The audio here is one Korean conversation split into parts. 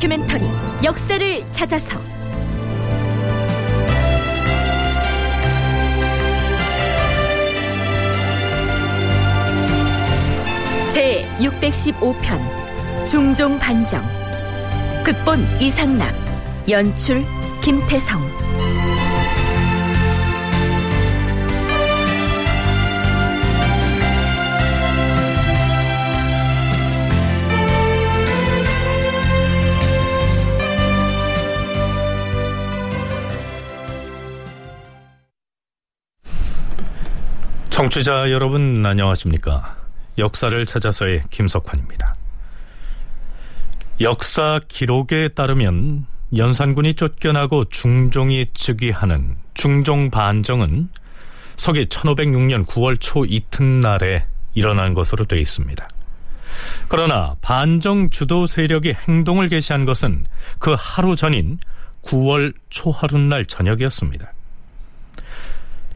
다큐멘터리 역사를 찾아서. 제 615편 중종 반정. 극본 이상락 연출 김태성 청취자 여러분 안녕하십니까? 역사를 찾아서의 김석환입니다. 역사 기록에 따르면 연산군이 쫓겨나고 중종이 즉위하는 중종 반정은 서기 1506년 9월 초 이튿날에 일어난 것으로 되어 있습니다. 그러나 반정 주도 세력이 행동을 개시한 것은 그 하루 전인 9월 초하룻날 저녁이었습니다.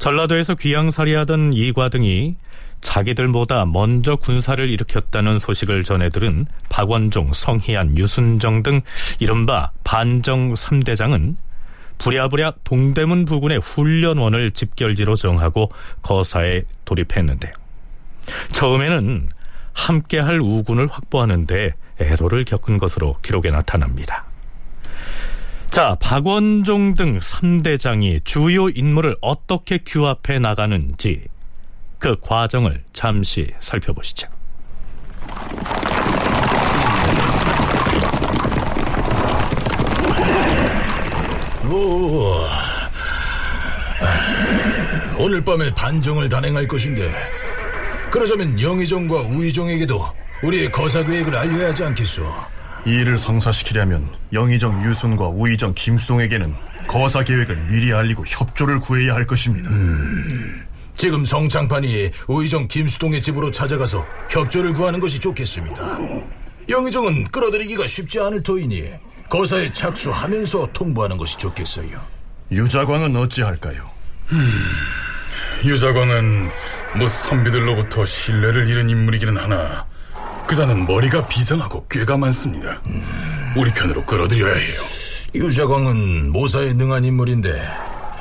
전라도에서 귀양살이하던 이과등이 자기들보다 먼저 군사를 일으켰다는 소식을 전해들은 박원종, 성희안, 유순정 등 이른바 반정 3대장은 부랴부랴 동대문 부근의 훈련원을 집결지로 정하고 거사에 돌입했는데요. 처음에는 함께할 우군을 확보하는데 애로를 겪은 것으로 기록에 나타납니다. 자, 박원종 등 3대장이 주요 인물을 어떻게 규합해 나가는지 그 과정을 잠시 살펴보시죠. 오, 오늘 밤에 반정을 단행할 것인데 그러자면 영의정과 우의정에게도 우리의 거사 계획을 알려야 하지 않겠소? 이 일을 성사시키려면 영의정 유순과 우의정 김수동에게는 거사 계획을 미리 알리고 협조를 구해야 할 것입니다. 음, 지금 성창판이 우의정 김수동의 집으로 찾아가서 협조를 구하는 것이 좋겠습니다. 영의정은 끌어들이기가 쉽지 않을 터이니 거사에 착수하면서 통보하는 것이 좋겠어요. 유자광은 어찌할까요? 음, 유자광은 뭐 선비들로부터 신뢰를 잃은 인물이기는 하나 그자는 머리가 비상하고 꾀가 많습니다. 음. 우리 편으로 끌어들여야 해요. 유자광은 모사에 능한 인물인데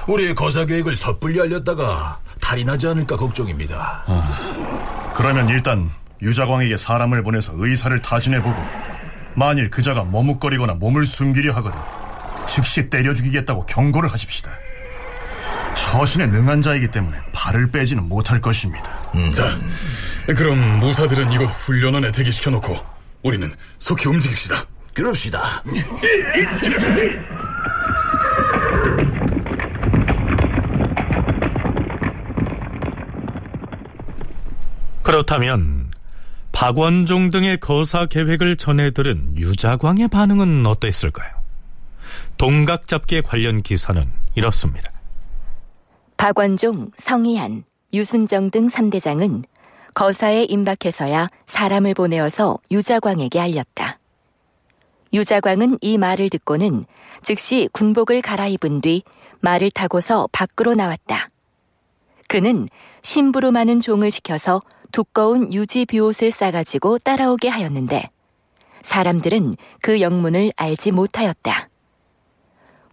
우리의 거사 계획을 섣불리 알렸다가 탈이 나지 않을까 걱정입니다. 아, 그러면 일단 유자광에게 사람을 보내서 의사를 타진해보고 만일 그자가 머뭇거리거나 몸을 숨기려 하거든 즉시 때려 죽이겠다고 경고를 하십시다. 처신에 능한 자이기 때문에 발을 빼지는 못할 것입니다. 음. 자, 그럼 무사들은 이곳 훈련 원에 대기시켜 놓고 우리는 속히 움직입시다. 그럽시다. 그렇다면 박원종 등의 거사 계획을 전해 들은 유자광의 반응은 어땠을까요? 동각 잡기에 관련 기사는 이렇습니다. 박원종, 성희안, 유순정 등 3대장은 거사에 임박해서야 사람을 보내어서 유자광에게 알렸다. 유자광은 이 말을 듣고는 즉시 군복을 갈아입은 뒤 말을 타고서 밖으로 나왔다. 그는 심부름 많은 종을 시켜서 두꺼운 유지 비옷을 싸가지고 따라오게 하였는데 사람들은 그 영문을 알지 못하였다.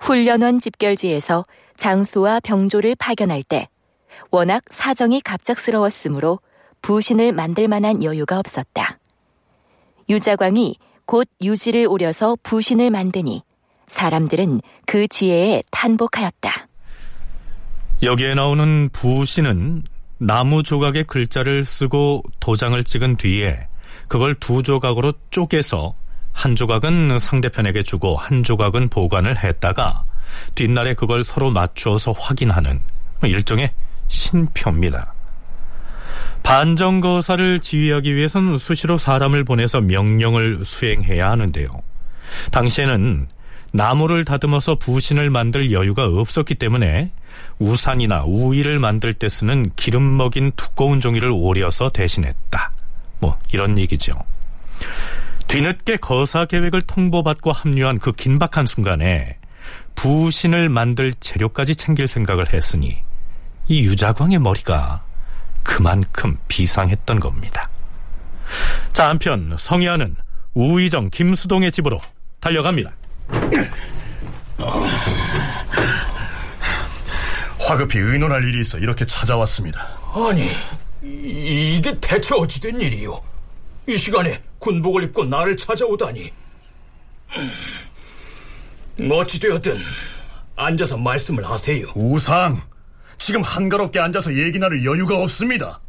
훈련원 집결지에서 장수와 병조를 파견할 때 워낙 사정이 갑작스러웠으므로 부신을 만들 만한 여유가 없었다. 유자광이 곧 유지를 오려서 부신을 만드니 사람들은 그 지혜에 탄복하였다. 여기에 나오는 부신은 나무 조각의 글자를 쓰고 도장을 찍은 뒤에 그걸 두 조각으로 쪼개서 한 조각은 상대편에게 주고 한 조각은 보관을 했다가 뒷날에 그걸 서로 맞추어서 확인하는 일종의 신표입니다. 반정거사를 지휘하기 위해서는 수시로 사람을 보내서 명령을 수행해야 하는데요. 당시에는 나무를 다듬어서 부신을 만들 여유가 없었기 때문에 우산이나 우위를 만들 때 쓰는 기름 먹인 두꺼운 종이를 오려서 대신했다. 뭐 이런 얘기죠. 뒤늦게 거사 계획을 통보받고 합류한 그 긴박한 순간에 부신을 만들 재료까지 챙길 생각을 했으니 이 유자광의 머리가 그만큼 비상했던 겁니다. 자, 한편 성희아는 우의정 김수동의 집으로 달려갑니다. 화급히 의논할 일이 있어 이렇게 찾아왔습니다. 아니, 이- 이게 대체 어찌된 일이요? 이 시간에 군복을 입고 나를 찾아오다니. 음, 어찌되었든 앉아서 말씀을 하세요. 우상, 지금 한가롭게 앉아서 얘기 나눌 여유가 없습니다.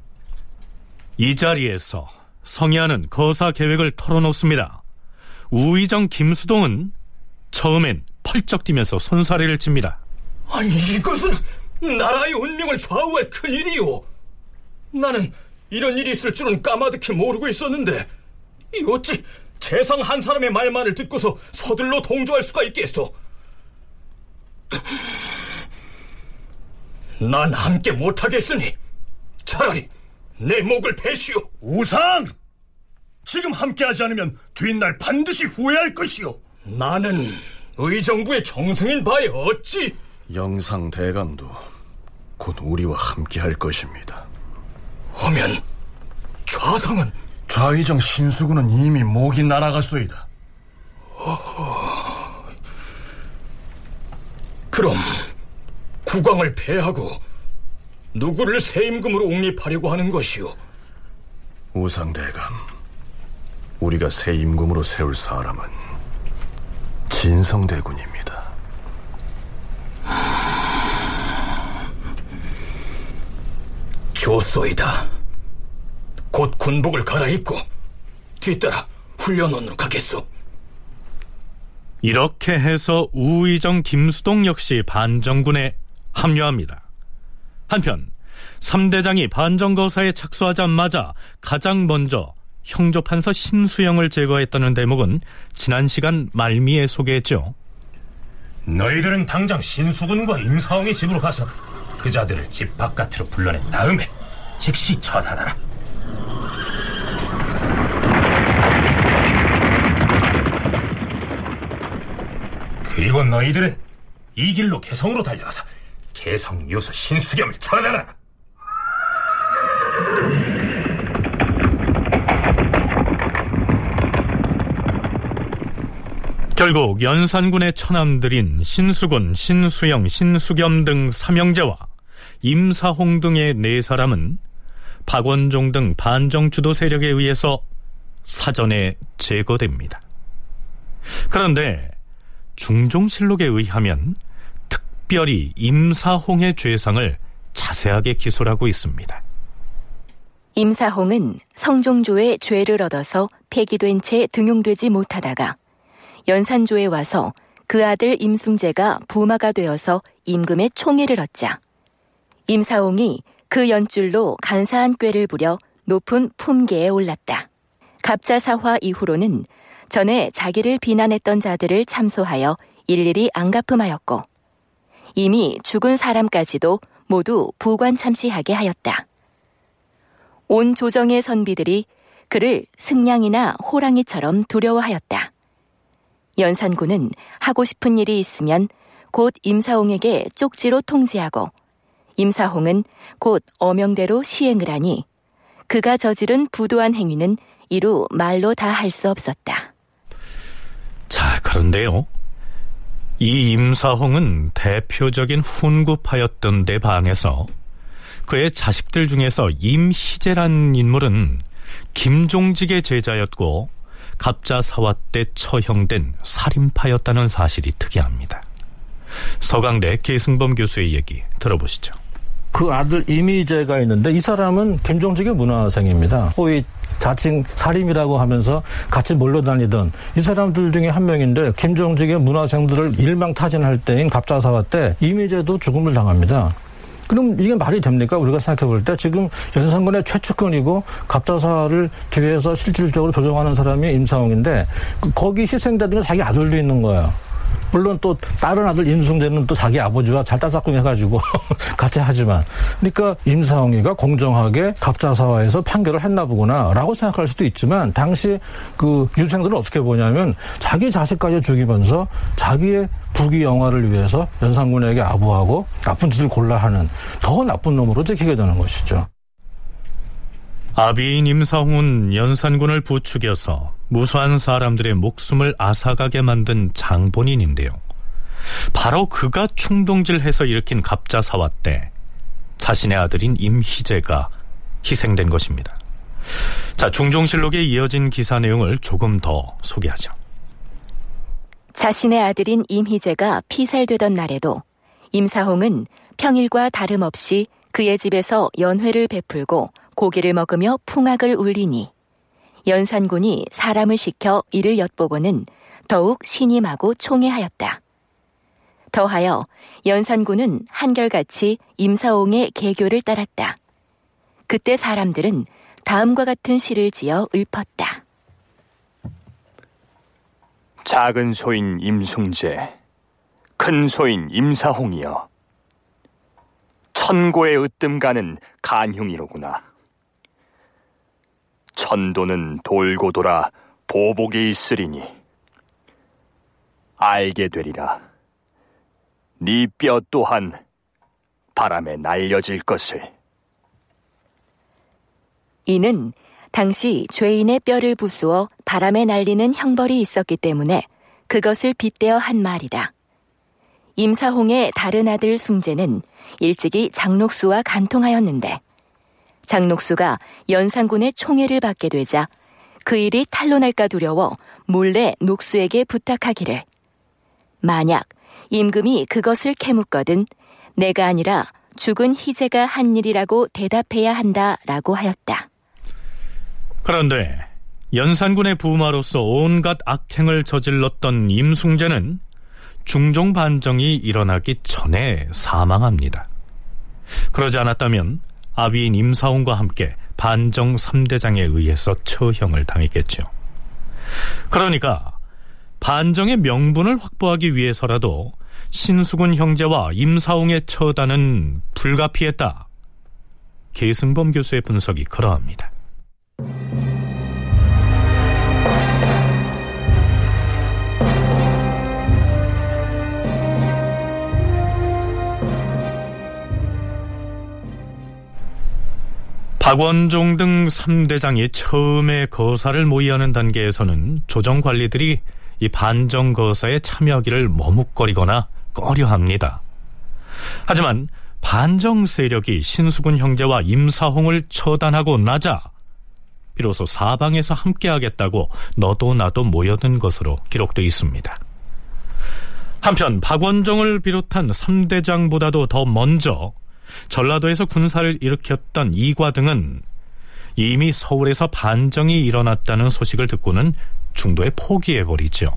이 자리에서 성희아는 거사 계획을 털어놓습니다. 우의정 김수동은 처음엔 펄쩍 뛰면서 손사래를 칩니다. 아니, 이것은 나라의 운명을 좌우할 큰일이요. 나는 이런 일이 있을 줄은 까마득히 모르고 있었는데, 이 어찌 재상 한 사람의 말만을 듣고서 서둘러 동조할 수가 있겠소? 난 함께 못하겠으니 차라리 내 목을 베시오. 우상! 지금 함께하지 않으면 뒷날 반드시 후회할 것이오. 나는 의정부의 정승인 바에 어찌 영상 대감도 곧 우리와 함께할 것입니다. 하면 좌상은 좌의정 신수군은 이미 목이 날아갔소이다. 그럼 국왕을 폐하고 누구를 세임금으로 옹립하려고 하는 것이오? 우상 대감, 우리가 새 임금으로 세울 사람은 진성대군입니다. 좋소이다. 곧 군복을 갈아입고 뒤따라 훈련원으로 가겠소. 이렇게 해서 우의정 김수동 역시 반정군에 합류합니다. 한편 3대장이 반정거사에 착수하자마자 가장 먼저 형조판서 신수영을 제거했다는 대목은 지난 시간 말미에 소개했죠. 너희들은 당장 신수군과 임사홍의 집으로 가서 그 자들을 집 바깥으로 불러낸 다음에 즉시 처단하라. 그리고 너희들은 이 길로 개성으로 달려가서 개성 요수 신수겸을 처단하라. 결국 연산군의 처남들인 신수군, 신수영, 신수겸 등 삼형제와 임사홍 등의 네 사람은 박원종 등 반정 주도 세력에 의해서 사전에 제거됩니다. 그런데 중종실록에 의하면 특별히 임사홍의 죄상을 자세하게 기술하고 있습니다. 임사홍은 성종조의 죄를 얻어서 폐기된 채 등용되지 못하다가 연산조에 와서 그 아들 임숭재가 부마가 되어서 임금의 총애를 얻자 임사홍이 그 연줄로 간사한 꾀를 부려 높은 품계에 올랐다. 갑자사화 이후로는 전에 자기를 비난했던 자들을 참소하여 일일이 안 갚음하였고 이미 죽은 사람까지도 모두 부관 참시하게 하였다. 온 조정의 선비들이 그를 승냥이나 호랑이처럼 두려워하였다. 연산군은 하고 싶은 일이 있으면 곧 임사홍에게 쪽지로 통지하고 임사홍은 곧 어명대로 시행을 하니 그가 저지른 부도한 행위는 이루 말로 다 할 수 없었다. 자, 그런데요. 이 임사홍은 대표적인 훈구파였던 데 반해서 그의 자식들 중에서 임희재란 인물은 김종직의 제자였고 갑자사화 때 처형된 살인파였다는 사실이 특이합니다. 서강대 계승범 교수의 얘기 들어보시죠. 그 아들 이미재가 있는데 이 사람은 김종직의 문화생입니다. 소위 자칭 살림이라고 하면서 같이 몰려다니던 이 사람들 중에 한 명인데 김종직의 문화생들을 일망타진할 때인 갑자사화 때 이미재도 죽음을 당합니다. 그럼 이게 말이 됩니까? 우리가 생각해 볼 때 지금 연산군의 최측근이고 갑자사를 뒤에서 실질적으로 조정하는 사람이 임상홍인데 그 거기 희생자들은 자기 아들도 있는 거예요. 물론 또 다른 아들 임승재는 또 자기 아버지와 잘따삭꿍 해가지고 같이 하지만 그러니까 임상희가 공정하게 갑자사화에서 판결을 했나 보구나라고 생각할 수도 있지만 당시 그 유생들은 어떻게 보냐면 자기 자식까지 죽이면서 자기의 부귀 영화를 위해서 연산군에게 아부하고 나쁜 짓을 골라 하는 더 나쁜 놈으로 찍히게 되는 것이죠. 아비인 임사홍은 연산군을 부추겨서 무수한 사람들의 목숨을 앗아가게 만든 장본인인데요. 바로 그가 충동질해서 일으킨 갑자사화 때 자신의 아들인 임희재가 희생된 것입니다. 자, 중종실록에 이어진 기사 내용을 조금 더 소개하죠. 자신의 아들인 임희재가 피살되던 날에도 임사홍은 평일과 다름없이 그의 집에서 연회를 베풀고 고기를 먹으며 풍악을 울리니 연산군이 사람을 시켜 이를 엿보고는 더욱 신임하고 총애하였다. 더하여 연산군은 한결같이 임사홍의 개교를 따랐다. 그때 사람들은 다음과 같은 시를 지어 읊었다. 작은 소인 임숭재, 큰 소인 임사홍이여. 천고의 으뜸가는 간흉이로구나. 천도는 돌고 돌아 보복이 있으리니 알게 되리라. 네 뼈 또한 바람에 날려질 것을. 이는 당시 죄인의 뼈를 부수어 바람에 날리는 형벌이 있었기 때문에 그것을 빗대어 한 말이다. 임사홍의 다른 아들 숭재는 일찍이 장록수와 간통하였는데 장록수가 연산군의 총애를 받게 되자 그 일이 탄로날까 두려워 몰래 녹수에게 부탁하기를 만약 임금이 그것을 캐묻거든 내가 아니라 죽은 희재가 한 일이라고 대답해야 한다라고 하였다. 그런데 연산군의 부마로서 온갖 악행을 저질렀던 임숭재는 중종 반정이 일어나기 전에 사망합니다. 그러지 않았다면 아비인 임사홍과 함께 반정 3대장에 의해서 처형을 당했겠죠. 그러니까 반정의 명분을 확보하기 위해서라도 신수군 형제와 임사홍의 처단은 불가피했다. 계승범 교수의 분석이 그러합니다. 박원종 등 3대장이 처음에 거사를 모의하는 단계에서는 조정 관리들이 이 반정 거사에 참여하기를 머뭇거리거나 꺼려합니다. 하지만 반정 세력이 신수군 형제와 임사홍을 처단하고 나자 비로소 사방에서 함께하겠다고 너도 나도 모여든 것으로 기록되어 있습니다. 한편 박원종을 비롯한 3대장보다도 더 먼저 전라도에서 군사를 일으켰던 이과 등은 이미 서울에서 반정이 일어났다는 소식을 듣고는 중도에 포기해버리죠.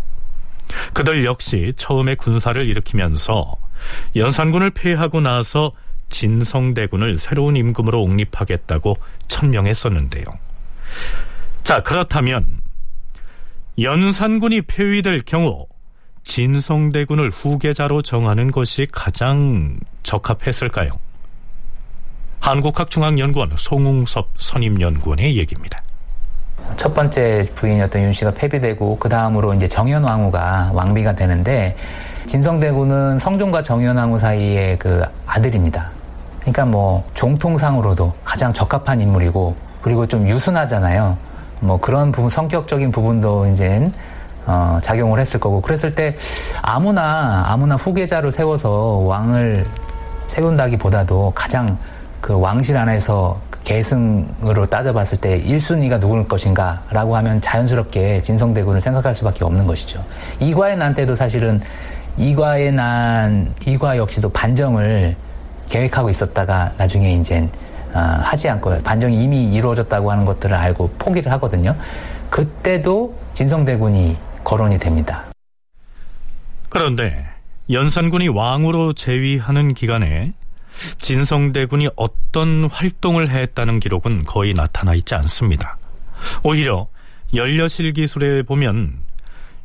그들 역시 처음에 군사를 일으키면서 연산군을 폐하고 나서 진성대군을 새로운 임금으로 옹립하겠다고 천명했었는데요. 자, 그렇다면 연산군이 폐위될 경우 진성대군을 후계자로 정하는 것이 가장 적합했을까요? 한국학중앙연구원 송웅섭 선임연구원의 얘기입니다. 첫 번째 부인이었던 윤 씨가 폐비되고 그 다음으로 이제 정현 왕후가 왕비가 되는데 진성대군은 성종과 정현 왕후 사이의 그 아들입니다. 그러니까 뭐 종통상으로도 가장 적합한 인물이고 그리고 좀 유순하잖아요. 뭐 그런 부분 성격적인 부분도 이제 어, 작용을 했을 거고 그랬을 때 아무나 아무나 후계자로 세워서 왕을 세운다기보다도 가장 그 왕실 안에서 계승으로 따져봤을 때 1순위가 누굴 것인가 라고 하면 자연스럽게 진성대군을 생각할 수밖에 없는 것이죠. 이과의 난 때도 사실은 이과의 난, 이과 역시도 반정을 계획하고 있었다가 나중에 이제 어, 하지 않고 반정이 이미 이루어졌다고 하는 것들을 알고 포기를 하거든요. 그때도 진성대군이 거론이 됩니다. 그런데 연산군이 왕으로 재위하는 기간에 진성대군이 어떤 활동을 했다는 기록은 거의 나타나 있지 않습니다. 오히려 연려실 기술에 보면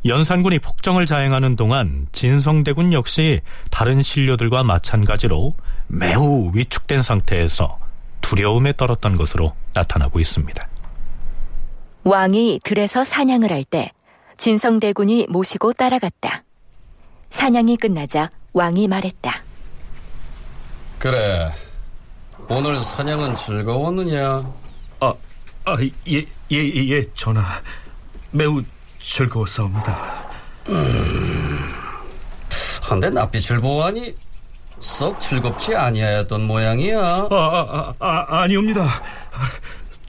연산군이 폭정을 자행하는 동안 진성대군 역시 다른 신료들과 마찬가지로 매우 위축된 상태에서 두려움에 떨었던 것으로 나타나고 있습니다. 왕이 들에서 사냥을 할 때 진성대군이 모시고 따라갔다. 사냥이 끝나자 왕이 말했다. 그래. 오늘 사냥은 즐거웠느냐? 아, 아, 예, 예, 예, 전하. 매우 즐거웠사옵니다. 음, 한데 낯빛을 보아니 썩 즐겁지 아니하였던 모양이야. 아, 아, 아, 아 아니옵니다.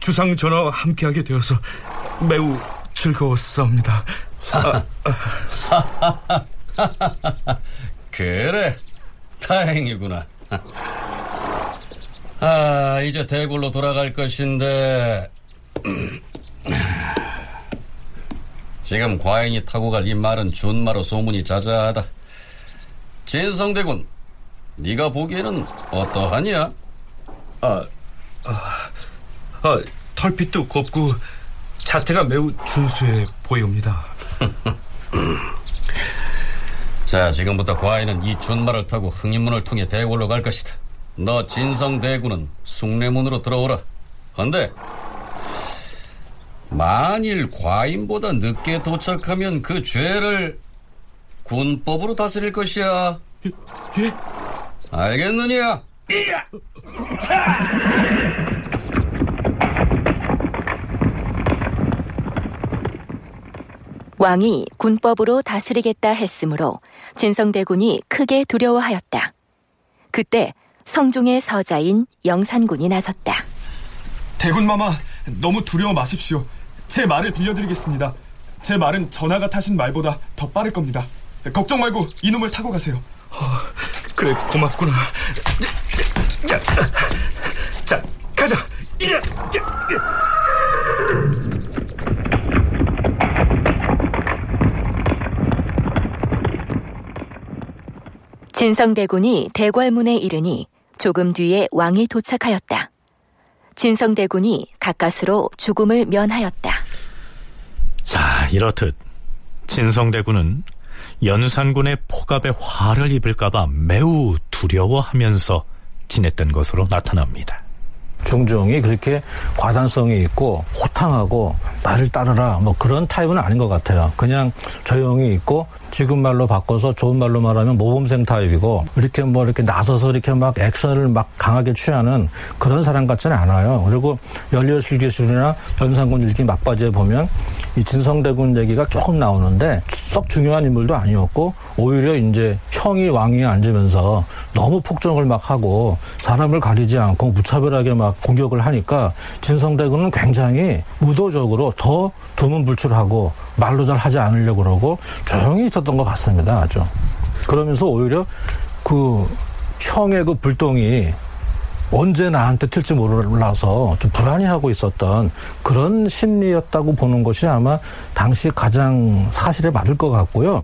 주상 전하와 함께하게 되어서 매우 즐거웠사옵니다. 아, 그래, 다행이구나. 아, 이제 대굴로 돌아갈 것인데 지금 과인이 타고 갈 이 말은 준마로 소문이 자자하다. 진성대군, 네가 보기에는 어떠하냐? 아, 아, 아 털빛도 곱고 자태가 매우 준수해 보이옵니다. 자, 지금부터 과인은 이 준마를 타고 흥인문을 통해 대궐로 갈 것이다. 너 진성대군은 숭례문으로 들어오라. 헌데 만일 과인보다 늦게 도착하면 그 죄를 군법으로 다스릴 것이야. 예? 예? 알겠느냐? 왕이 군법으로 다스리겠다 했으므로 진성대군이 크게 두려워하였다. 그때 성중의 서자인 영산군이 나섰다. 대군마마, 너무 두려워 마십시오. 제 말을 빌려드리겠습니다. 제 말은 전하가 타신 말보다 더 빠를 겁니다. 걱정 말고 이놈을 타고 가세요. 어, 그래, 고맙구나. 자, 자 가자. 이리 진성대군이 대궐문에 이르니 조금 뒤에 왕이 도착하였다. 진성대군이 가까스로 죽음을 면하였다. 자, 이렇듯 진성대군은 연산군의 포갑에 화를 입을까봐 매우 두려워하면서 지냈던 것으로 나타납니다. 중종이 그렇게 과단성이 있고 호탕하고 나를 따르라 뭐 그런 타입은 아닌 것 같아요. 그냥 조용히 있고 지금 말로 바꿔서 좋은 말로 말하면 모범생 타입이고 이렇게 뭐 이렇게 나서서 이렇게 막 액션을 막 강하게 취하는 그런 사람 같지는 않아요. 그리고 연료실기술이나 연산군 일기 막바지에 보면 이 진성대군 얘기가 조금 나오는데 썩 중요한 인물도 아니었고 오히려 이제 형이 왕위에 앉으면서 너무 폭정을 막 하고 사람을 가리지 않고 무차별하게 막 공격을 하니까 진성대군은 굉장히 무도적으로 더 두문불출하고 말로 잘 하지 않으려고 그러고 조용히 있었던 것 같습니다. 아주. 그러면서 오히려 그 형의 그 불똥이 언제 나한테 튈지 몰라서 좀 불안해하고 있었던 그런 심리였다고 보는 것이 아마 당시 가장 사실에 맞을 것 같고요.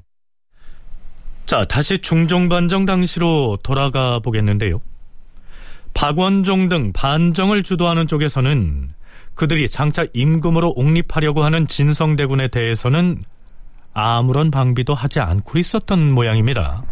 자, 다시 중종반정 당시로 돌아가 보겠는데요. 박원종 등 반정을 주도하는 쪽에서는 그들이 장차 임금으로 옹립하려고 하는 진성대군에 대해서는 아무런 방비도 하지 않고 있었던 모양입니다.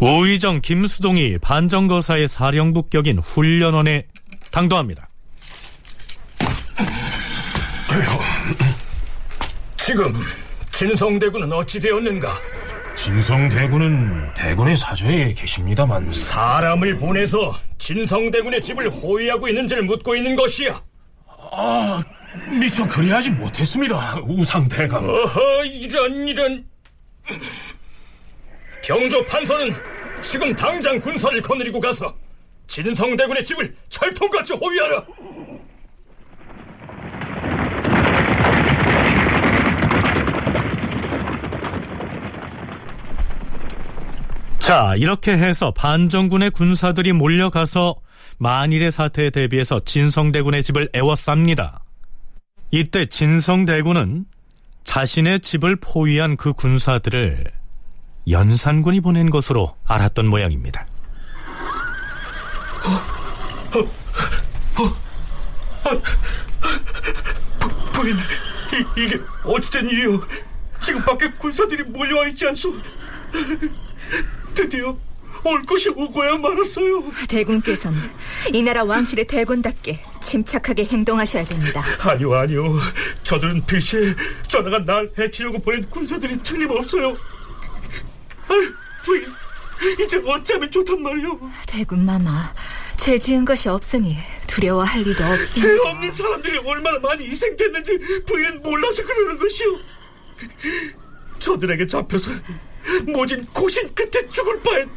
오의정 김수동이 반정거사의 사령부 격인 훈련원에 당도합니다. 지금 진성대군은 어찌 되었는가? 진성대군은 대군의 사저에 계십니다만 사람을 보내서 진성대군의 집을 호위하고 있는지를 묻고 있는 것이야. 아, 미처 그리하지 못했습니다. 우상대감. 어허, 이런 이런. 병조 판서는 지금 당장 군사를 거느리고 가서 진성대군의 집을 철통같이 호위하라. 자, 이렇게 해서 반정군의 군사들이 몰려가서 만일의 사태에 대비해서 진성대군의 집을 애워쌉니다. 이때 진성대군은 자신의 집을 포위한 그 군사들을 연산군이 보낸 것으로 알았던 모양입니다. 부인, 이, 이게 어찌된 일이오? 지금 밖에 군사들이 몰려와 있지 않소? 드디어 올 것이 오고야 말았어요. 대군께서는 이 나라 왕실의 대군답게 침착하게 행동하셔야 됩니다. 아니요, 아니요. 저들은 필시에 전하가 날 해치려고 보낸 군사들이 틀림없어요. 아유, 부인, 이제 어쩌면 좋단 말이오. 대군 마마, 죄 지은 것이 없으니 두려워할 리도 죄 없습니다. 없는 사람들이 얼마나 많이 희생됐는지 부인은 몰라서 그러는 것이오. 저들에게 잡혀서 모진 고신 끝에 죽을 바엔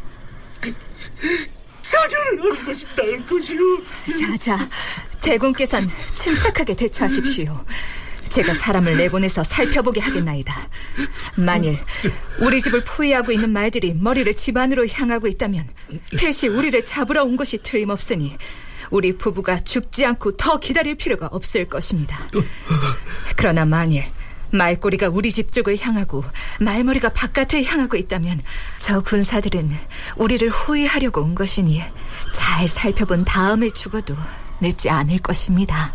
자결을 하는 것이 나을 것이오. 자자, 대군께선 침착하게 대처하십시오. 제가 사람을 내보내서 살펴보게 하겠나이다. 만일 우리 집을 포위하고 있는 말들이 머리를 집 안으로 향하고 있다면 필시 우리를 잡으러 온 것이 틀림없으니 우리 부부가 죽지 않고 더 기다릴 필요가 없을 것입니다. 그러나 만일 말꼬리가 우리 집 쪽을 향하고 말머리가 바깥을 향하고 있다면 저 군사들은 우리를 호위하려고 온 것이니 잘 살펴본 다음에 죽어도 늦지 않을 것입니다.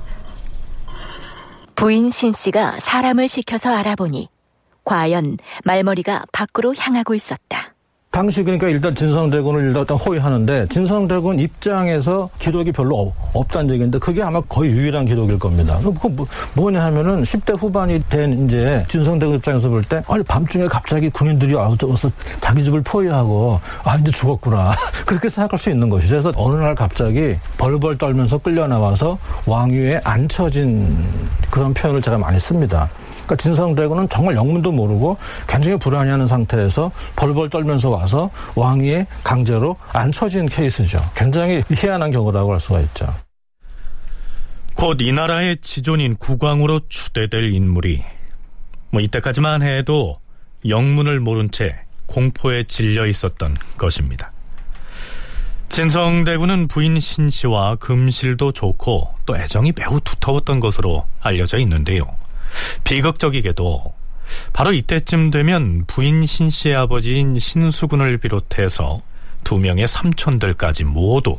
부인 신 씨가 사람을 시켜서 알아보니 과연 말머리가 밖으로 향하고 있었다. 당시 그러니까 일단 진성대군을 일단 호위하는데 진성대군 입장에서 기록이 별로 없- 없다는 얘기인데 그게 아마 거의 유일한 기록일 겁니다. 그 뭐, 뭐냐 하면은 10대 후반이 된 이제 진성대군 입장에서 볼 때 아니 밤중에 갑자기 군인들이 와서 자기 집을 포위하고 아 이제 죽었구나 그렇게 생각할 수 있는 것이죠. 그래서 어느 날 갑자기 벌벌 떨면서 끌려 나와서 왕위에 앉혀진 그런 표현을 제가 많이 씁니다. 그러니까 진성대군은 정말 영문도 모르고 굉장히 불안해하는 상태에서 벌벌 떨면서 와서 왕위에 강제로 앉혀진 케이스죠. 굉장히 희한한 경우라고 할 수가 있죠. 곧 이 나라의 지존인 국왕으로 추대될 인물이 뭐 이때까지만 해도 영문을 모른 채 공포에 질려 있었던 것입니다. 진성대군은 부인 신씨와 금실도 좋고 또 애정이 매우 두터웠던 것으로 알려져 있는데요. 비극적이게도 바로 이때쯤 되면 부인 신 씨의 아버지인 신수군을 비롯해서 두 명의 삼촌들까지 모두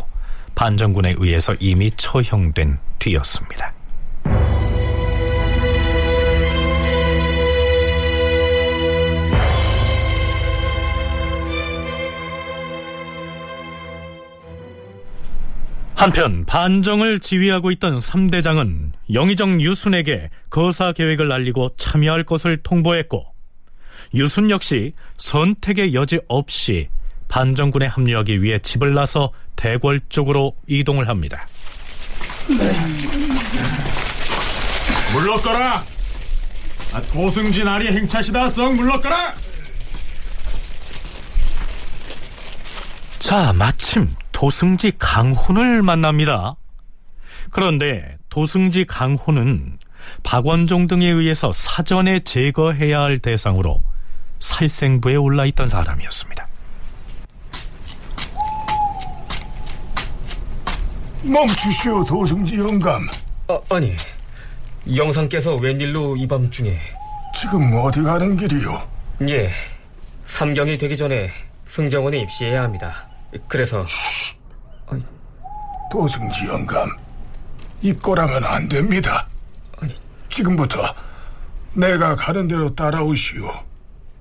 반정군에 의해서 이미 처형된 뒤였습니다. 한편 반정을 지휘하고 있던 3대장은 영의정 유순에게 거사 계획을 알리고 참여할 것을 통보했고 유순 역시 선택의 여지 없이 반정군에 합류하기 위해 집을 나서 대궐 쪽으로 이동을 합니다. 물러거라! 아, 도승진 아리 행차시다 썩 물러거라! 자, 마침 도승지 강혼을 만납니다. 그런데 도승지 강혼은 박원종 등에 의해서 사전에 제거해야 할 대상으로 살생부에 올라 있던 사람이었습니다. 멈추시오 도승지 영감 아, 아니 영상께서 웬일로 이 밤중에 지금 어디 가는 길이요? 예 삼경이 되기 전에 승정원에 입시해야 합니다 그래서 도승지 영감. 입고라면 안 됩니다. 지금부터 내가 가는 대로 따라오시오.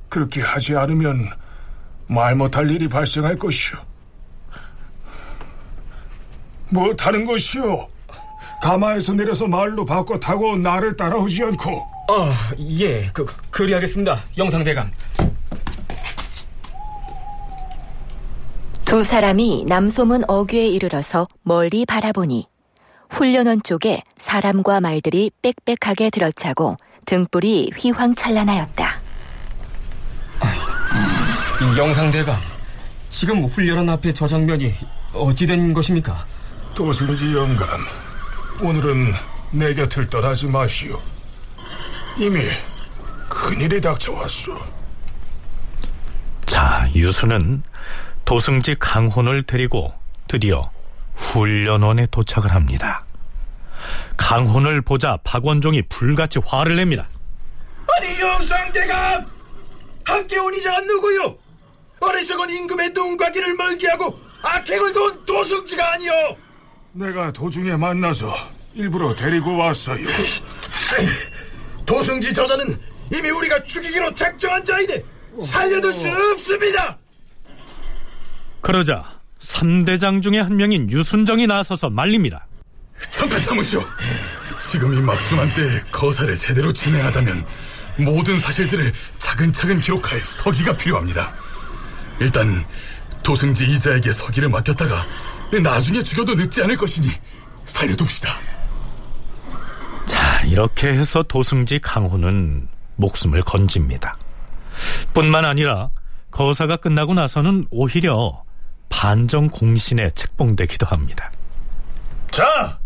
그렇게 하지 않으면 말 못할 일이 발생할 것이오. 못하는 것이오. 가마에서 내려서 말로 바꿔 타고 나를 따라오지 않고. 아 예 그, 그리하겠습니다 영상대감 두 사람이 남소문 어귀에 이르러서 멀리 바라보니 훈련원 쪽에 사람과 말들이 빽빽하게 들어차고 등불이 휘황찬란하였다. 이 영상대감 지금 훈련원 앞에 저 장면이 어찌 된 것입니까? 도승지 영감 오늘은 내 곁을 떠나지 마시오 이미 큰일이 닥쳐왔소 자, 유수는 도승지 강혼을 데리고 드디어 훈련원에 도착을 합니다. 강훈을 보자 박원종이 불같이 화를 냅니다. 아니 영상대감 함께 온 이자가 누구요? 어리석은 임금의 눈과 귀를 멀게 하고 악행을 도운 도승지가 아니오 내가 도중에 만나서 일부러 데리고 왔어요. 도승지 저자는 이미 우리가 죽이기로 작정한 자이니 살려둘 수 없습니다 그러자 3대장 중에 한 명인 유순정이 나서서 말립니다. 잠깐 참으시오. 지금 이 막중한 때에 거사를 제대로 진행하자면 모든 사실들을 차근차근 기록할 서기가 필요합니다. 일단 도승지 이자에게 서기를 맡겼다가 나중에 죽여도 늦지 않을 것이니 살려둡시다. 자, 이렇게 해서 도승지 강호는 목숨을 건집니다. 뿐만 아니라 거사가 끝나고 나서는 오히려 반정 공신에 책봉되기도 합니다. 자,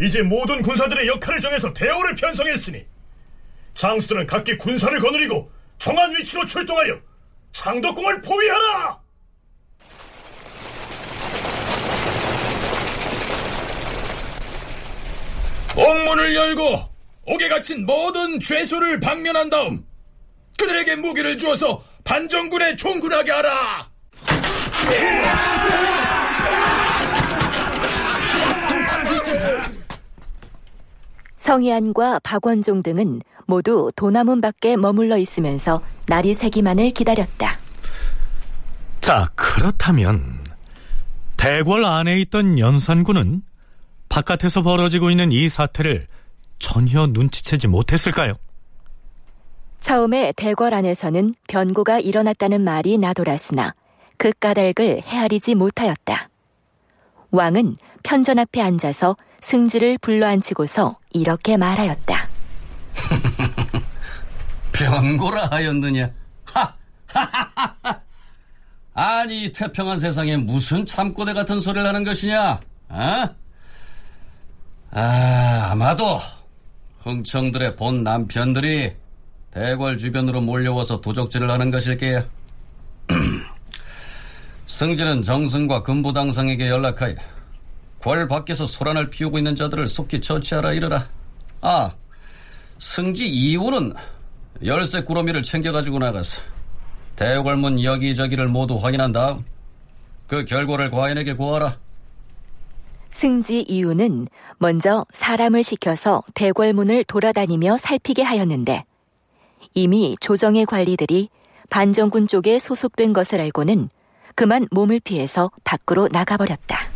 이제 모든 군사들의 역할을 정해서 대우를 편성했으니 장수들은 각기 군사를 거느리고 정한 위치로 출동하여 창덕궁을 포위하라! 옥문을 열고 옥에 갇힌 모든 죄수를 방면한 다음 그들에게 무기를 주어서 반정군에 총군하게 하라. 성희안과 박원종 등은 모두 도남문 밖에 머물러 있으면서 날이 새기만을 기다렸다. 자, 그렇다면 대궐 안에 있던 연산군은 바깥에서 벌어지고 있는 이 사태를 전혀 눈치채지 못했을까요? 처음에 대궐 안에서는 변고가 일어났다는 말이 나돌았으나 그 까닭을 헤아리지 못하였다. 왕은 편전 앞에 앉아서 승지를 불러앉히고서 이렇게 말하였다. 병고라 하였느냐? 하! 하하하하! 아니 이 태평한 세상에 무슨 참고대 같은 소리를 하는 것이냐? 어? 아 아마도 흥청들의 본 남편들이 대궐 주변으로 몰려와서 도적질을 하는 것일 게야. 승진은 정승과 금부당상에게 연락하여 궐 밖에서 소란을 피우고 있는 자들을 속히 처치하라 이르라. 아, 승지 이후는 열쇠 꾸러미를 챙겨가지고 나가서 대궐문 여기저기를 모두 확인한 다음 그 결과를 과인에게 고하라. 승지 이유는 먼저 사람을 시켜서 대궐문을 돌아다니며 살피게 하였는데 이미 조정의 관리들이 반정군 쪽에 소속된 것을 알고는 그만 몸을 피해서 밖으로 나가버렸다.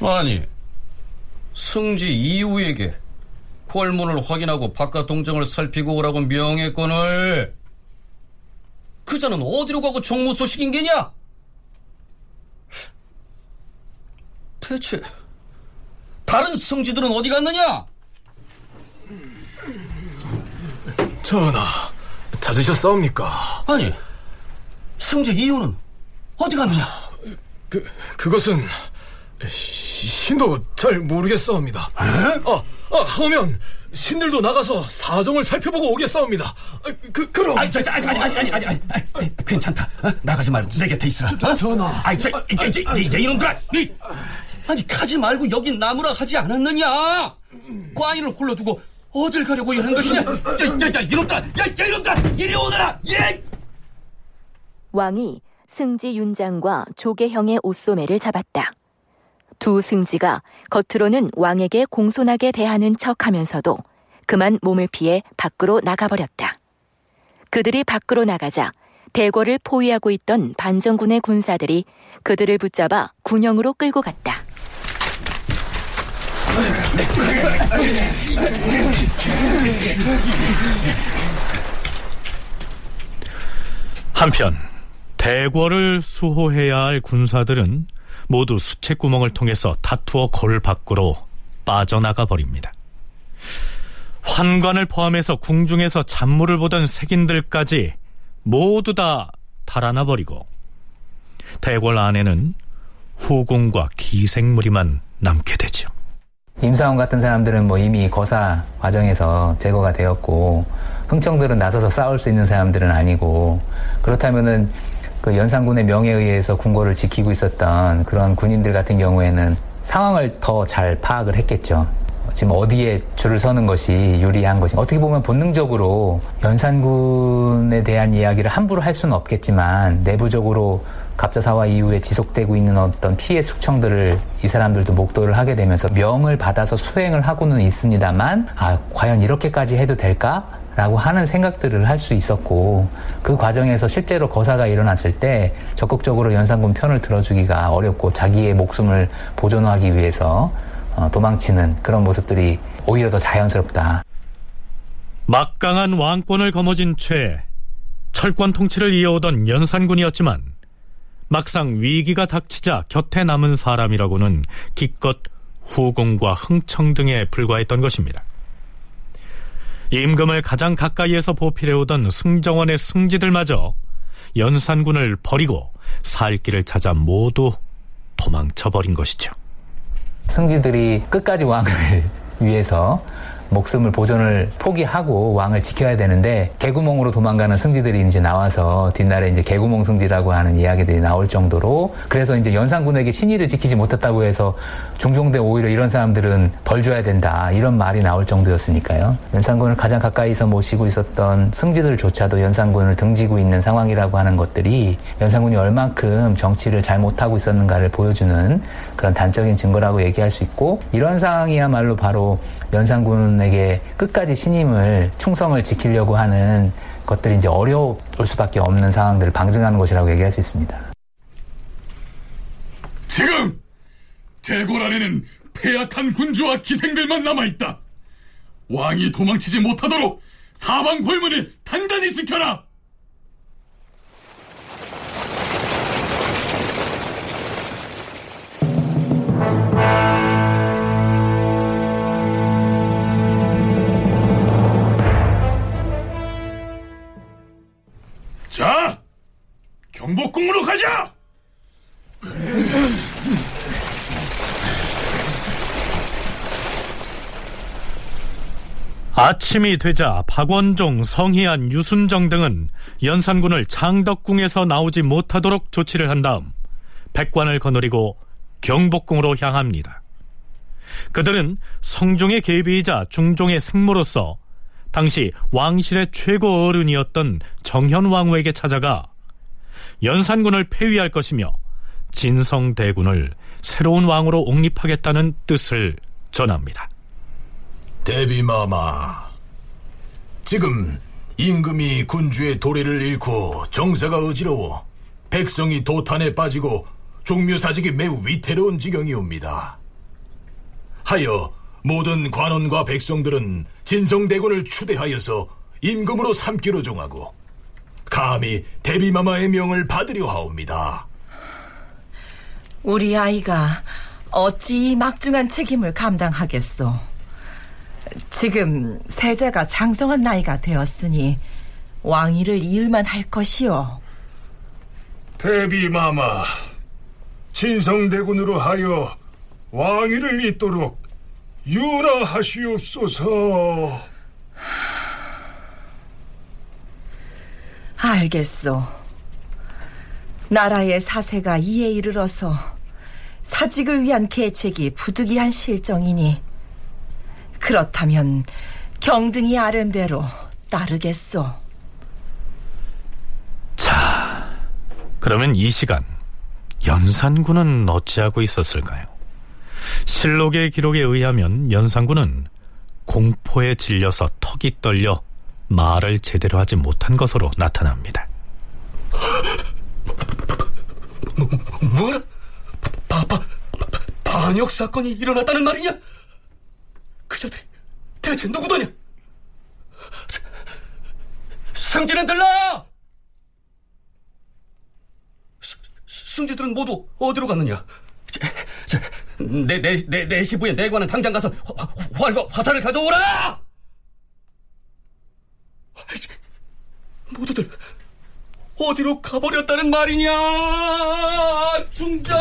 아니, 승지 이후에게 궐문을 확인하고 바깥 동정을 살피고 오라고 명했건을 그 자는 어디로 가고 정무 소식인 게냐? 대체 다른 승지들은 어디 갔느냐? 전하, 찾으셨사옵니까? 아니, 승지 이후는 어디 갔느냐? 그, 그것은 신도 잘 모르겠사옵니다. 아, 아, 하면 신들도 나가서 사정을 살펴보고 오겠사옵니다. 아, 그, 그럼. 아니, 저, 저, 아니, 아니, 아니, 아니, 아니, 아니, 아니, 괜찮다. 어? 나가지 말고 내 곁에 있으라. 저, 저, 전하. 아니, 저, 이, 이, 이, 이, 이놈들아! 이, 아니, 가지 말고 여긴 나무라 하지 않았느냐? 과인을 홀로 두고 어딜 가려고 이러는 것이냐? 야, 야, 야, 이놈들아! 야, 야, 이놈들아! 이리 오너라! 예! 왕이 승지 윤장과 조계형의 옷소매를 잡았다. 두 승지가 겉으로는 왕에게 공손하게 대하는 척 하면서도 그만 몸을 피해 밖으로 나가버렸다. 그들이 밖으로 나가자 대궐을 포위하고 있던 반정군의 군사들이 그들을 붙잡아 군영으로 끌고 갔다. 한편 대궐을 수호해야 할 군사들은 모두 수채구멍을 통해서 다투어 골 밖으로 빠져나가 버립니다. 환관을 포함해서 궁중에서 잔물을 보던 색인들까지 모두 다 달아나 버리고 대궐 안에는 후궁과 기생무리만 남게 되죠. 임사원 같은 사람들은 뭐 이미 거사 과정에서 제거가 되었고 흥청들은 나서서 싸울 수 있는 사람들은 아니고 그렇다면은 그 연산군의 명예에 의해서 궁궐을 지키고 있었던 그런 군인들 같은 경우에는 상황을 더 잘 파악을 했겠죠. 지금 어디에 줄을 서는 것이 유리한 것이 어떻게 보면 본능적으로 연산군에 대한 이야기를 함부로 할 수는 없겠지만 내부적으로 갑자사화 이후에 지속되고 있는 어떤 피해 숙청들을 이 사람들도 목도를 하게 되면서 명을 받아서 수행을 하고는 있습니다만 아 과연 이렇게까지 해도 될까? 라고 하는 생각들을 할 수 있었고 그 과정에서 실제로 거사가 일어났을 때 적극적으로 연산군 편을 들어주기가 어렵고 자기의 목숨을 보존하기 위해서 어, 도망치는 그런 모습들이 오히려 더 자연스럽다. 막강한 왕권을 거머쥔 채 철권 통치를 이어오던 연산군이었지만 막상 위기가 닥치자 곁에 남은 사람이라고는 기껏 후궁과 흥청 등에 불과했던 것입니다. 임금을 가장 가까이에서 보필해오던 승정원의 승지들마저 연산군을 버리고 살 길을 찾아 모두 도망쳐버린 것이죠. 승지들이 끝까지 왕을 위해서 목숨을 보존을 포기하고 왕을 지켜야 되는데 개구멍으로 도망가는 승지들이 이제 나와서 뒷날에 이제 개구멍 승지라고 하는 이야기들이 나올 정도로 그래서 이제 연산군에게 신의를 지키지 못했다고 해서 중종대 오히려 이런 사람들은 벌 줘야 된다 이런 말이 나올 정도였으니까요. 연산군을 가장 가까이서 모시고 있었던 승지들조차도 연산군을 등지고 있는 상황이라고 하는 것들이 연산군이 얼만큼 정치를 잘 못하고 있었는가를 보여주는 그런 단적인 증거라고 얘기할 수 있고 이런 상황이야말로 바로 연산군 에게 끝까지 신임을 충성을 지키려고 하는 것들이 이제 어려울 수밖에 없는 상황들을 방증하는 것이라고 얘기할 수 있습니다. 지금 대궐 안에는 폐악한 군주와 기생들만 남아있다. 왕이 도망치지 못하도록 사방 골문을 단단히 지켜라. 경복궁으로 가자! 아침이 되자 박원종, 성희안, 유순정 등은 연산군을 창덕궁에서 나오지 못하도록 조치를 한 다음 백관을 거느리고 경복궁으로 향합니다. 그들은 성종의 계비이자 중종의 생모로서 당시 왕실의 최고 어른이었던 정현왕후에게 찾아가 연산군을 폐위할 것이며 진성대군을 새로운 왕으로 옹립하겠다는 뜻을 전합니다. 대비마마, 지금 임금이 군주의 도리를 잃고 정세가 어지러워 백성이 도탄에 빠지고 종묘사직이 매우 위태로운 지경이옵니다. 하여 모든 관원과 백성들은 진성대군을 추대하여서 임금으로 삼기로 정하고 감히 대비마마의 명을 받으려 하옵니다. 우리 아이가 어찌 이 막중한 책임을 감당하겠소? 지금 세자가 장성한 나이가 되었으니 왕위를 이을만 할 것이오. 대비마마, 진성대군으로 하여 왕위를 잇도록 윤하하시옵소서. 알겠소. 나라의 사세가 이에 이르러서 사직을 위한 계책이 부득이한 실정이니 그렇다면 경등이 아랜대로 따르겠소. 자, 그러면 이 시간 연산군은 어찌하고 있었을까요? 실록의 기록에 의하면 연산군은 공포에 질려서 턱이 떨려 말을 제대로 하지 못한 것으로 나타납니다. 뭐라? 바, 바, 바, 반역 사건이 일어났다는 말이냐? 그자들이 대체 누구더냐? 승진은 들라! 승지들은 모두 어디로 갔느냐? 내, 내, 내, 내 시부에 내관은 당장 가서 화, 활과 화살을 가져오라! 모두들 어디로 가버렸다는 말이냐? 중전!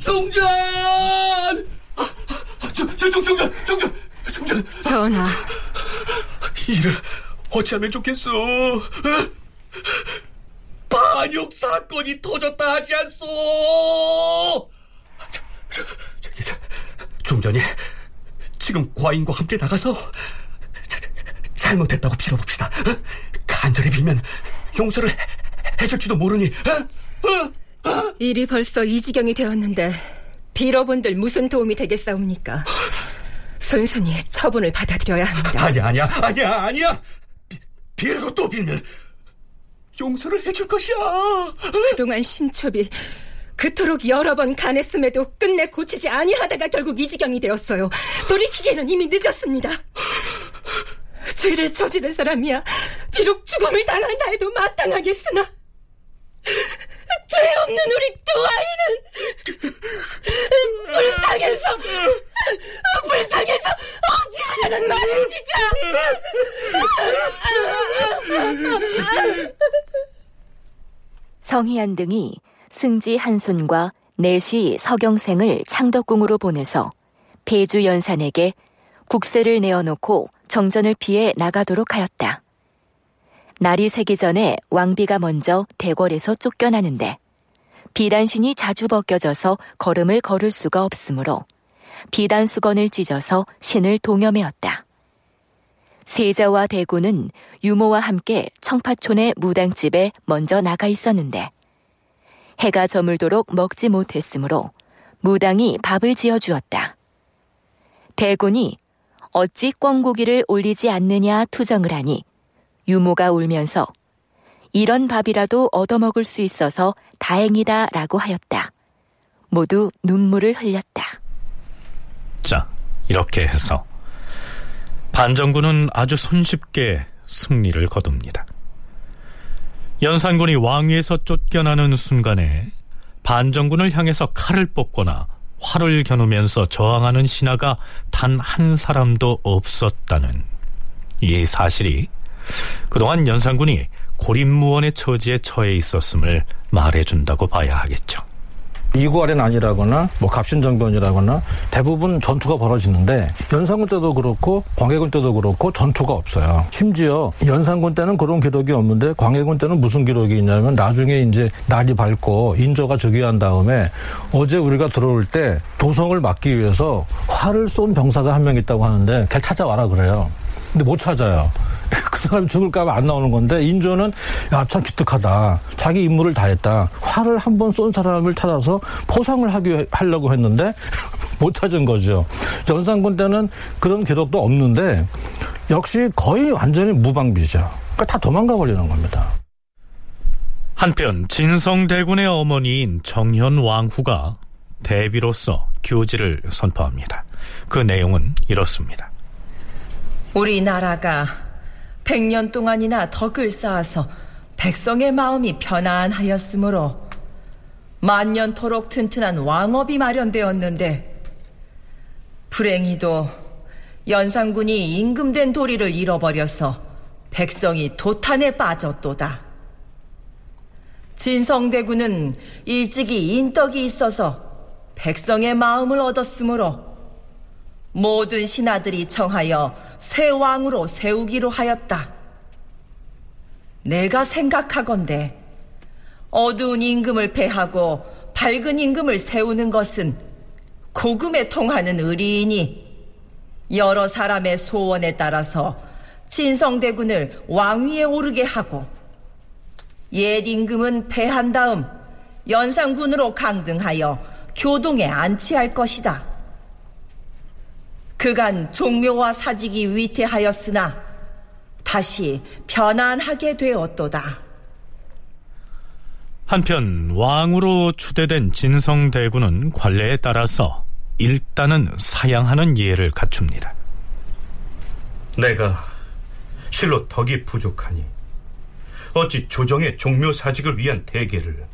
중전! 아, 중, 중, 중전! 중전! 중전! 전하. 이를 어찌하면 좋겠소? 반역 사건이 터졌다 하지 않소? 중전이 지금 과인과 함께 나가서 자, 잘못했다고 빌어봅시다. 어? 간절히 빌면 용서를 해줄지도 모르니. 어? 어? 일이 벌써 이 지경이 되었는데 빌어본들 무슨 도움이 되겠사옵니까? 순순히 처분을 받아들여야 합니다. 아니야, 아니야, 아니야, 아니야. 비, 빌고 또 빌면 용서를 해줄 것이야. 그동안 신첩이 그토록 여러 번 간했음에도 끝내 고치지 아니하다가 결국 이 지경이 되었어요. 돌이키기에는 이미 늦었습니다. 죄를 저지른 사람이야 비록 죽음을 당한다 해도 마땅하겠으나 죄 없는 우리 두 아이는 불쌍해서 불쌍해서 어찌하려는 말입니까? 성희안 등이 승지 한순과 내시 서경생을 창덕궁으로 보내서 폐주 연산에게 국세를 내어놓고 정전을 피해 나가도록 하였다. 날이 새기 전에 왕비가 먼저 대궐에서 쫓겨나는데 비단신이 자주 벗겨져서 걸음을 걸을 수가 없으므로 비단 수건을 찢어서 신을 동여매었다. 세자와 대구는 유모와 함께 청파촌의 무당집에 먼저 나가 있었는데 해가 저물도록 먹지 못했으므로 무당이 밥을 지어 주었다. 대군이 어찌 꿩고기를 올리지 않느냐 투정을 하니 유모가 울면서 이런 밥이라도 얻어먹을 수 있어서 다행이다 라고 하였다. 모두 눈물을 흘렸다. 자, 이렇게 해서 반정군은 아주 손쉽게 승리를 거둡니다. 연산군이 왕위에서 쫓겨나는 순간에 반정군을 향해서 칼을 뽑거나 활을 겨누면서 저항하는 신하가 단 한 사람도 없었다는 이 사실이 그동안 연산군이 고립무원의 처지에 처해 있었음을 말해준다고 봐야 하겠죠. 이구아렌 아니라거나 뭐 갑신정변이라거나 대부분 전투가 벌어지는데 연산군 때도 그렇고 광해군 때도 그렇고 전투가 없어요. 심지어 연산군 때는 그런 기록이 없는데 광해군 때는 무슨 기록이 있냐면 나중에 이제 날이 밝고 인조가 즉위한 다음에 어제 우리가 들어올 때 도성을 막기 위해서 활을 쏜 병사가 한 명 있다고 하는데 걔 찾아와라 그래요. 근데 못 찾아요. 그 사람이 죽을까봐 안 나오는 건데 인조는 야 참 기특하다. 자기 임무를 다했다. 활을 한번 쏜 사람을 찾아서 포상을 하기 하려고 했는데 못 찾은 거죠. 연산군 때는 그런 기록도 없는데 역시 거의 완전히 무방비죠. 그러니까 다 도망가 버리는 겁니다. 한편 진성대군의 어머니인 정현 왕후가 대비로서 교지를 선포합니다. 그 내용은 이렇습니다. 우리나라가 백년 동안이나 덕을 쌓아서 백성의 마음이 편안하였으므로 만년토록 튼튼한 왕업이 마련되었는데 불행히도 연산군이 임금된 도리를 잃어버려서 백성이 도탄에 빠졌도다. 진성대군은 일찍이 인덕이 있어서 백성의 마음을 얻었으므로 모든 신하들이 청하여 새 왕으로 세우기로 하였다. 내가 생각하건대 어두운 임금을 패하고 밝은 임금을 세우는 것은 고금에 통하는 의리이니 여러 사람의 소원에 따라서 진성대군을 왕위에 오르게 하고 옛 임금은 패한 다음 연산군으로 강등하여 교동에 안치할 것이다. 그간 종묘와 사직이 위태하였으나 다시 편안하게 되었도다. 한편 왕으로 추대된 진성대군은 관례에 따라서 일단은 사양하는 예를 갖춥니다. 내가 실로 덕이 부족하니 어찌 조정의 종묘 사직을 위한 대계를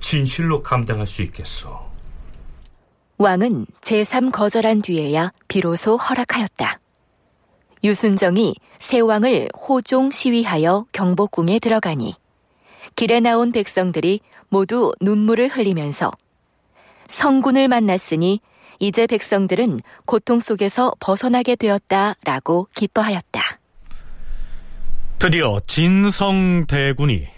진실로 감당할 수 있겠소. 왕은 제3 거절한 뒤에야 비로소 허락하였다. 유순정이 새 왕을 호종 시위하여 경복궁에 들어가니 길에 나온 백성들이 모두 눈물을 흘리면서 성군을 만났으니 이제 백성들은 고통 속에서 벗어나게 되었다라고 기뻐하였다. 드디어 진성대군이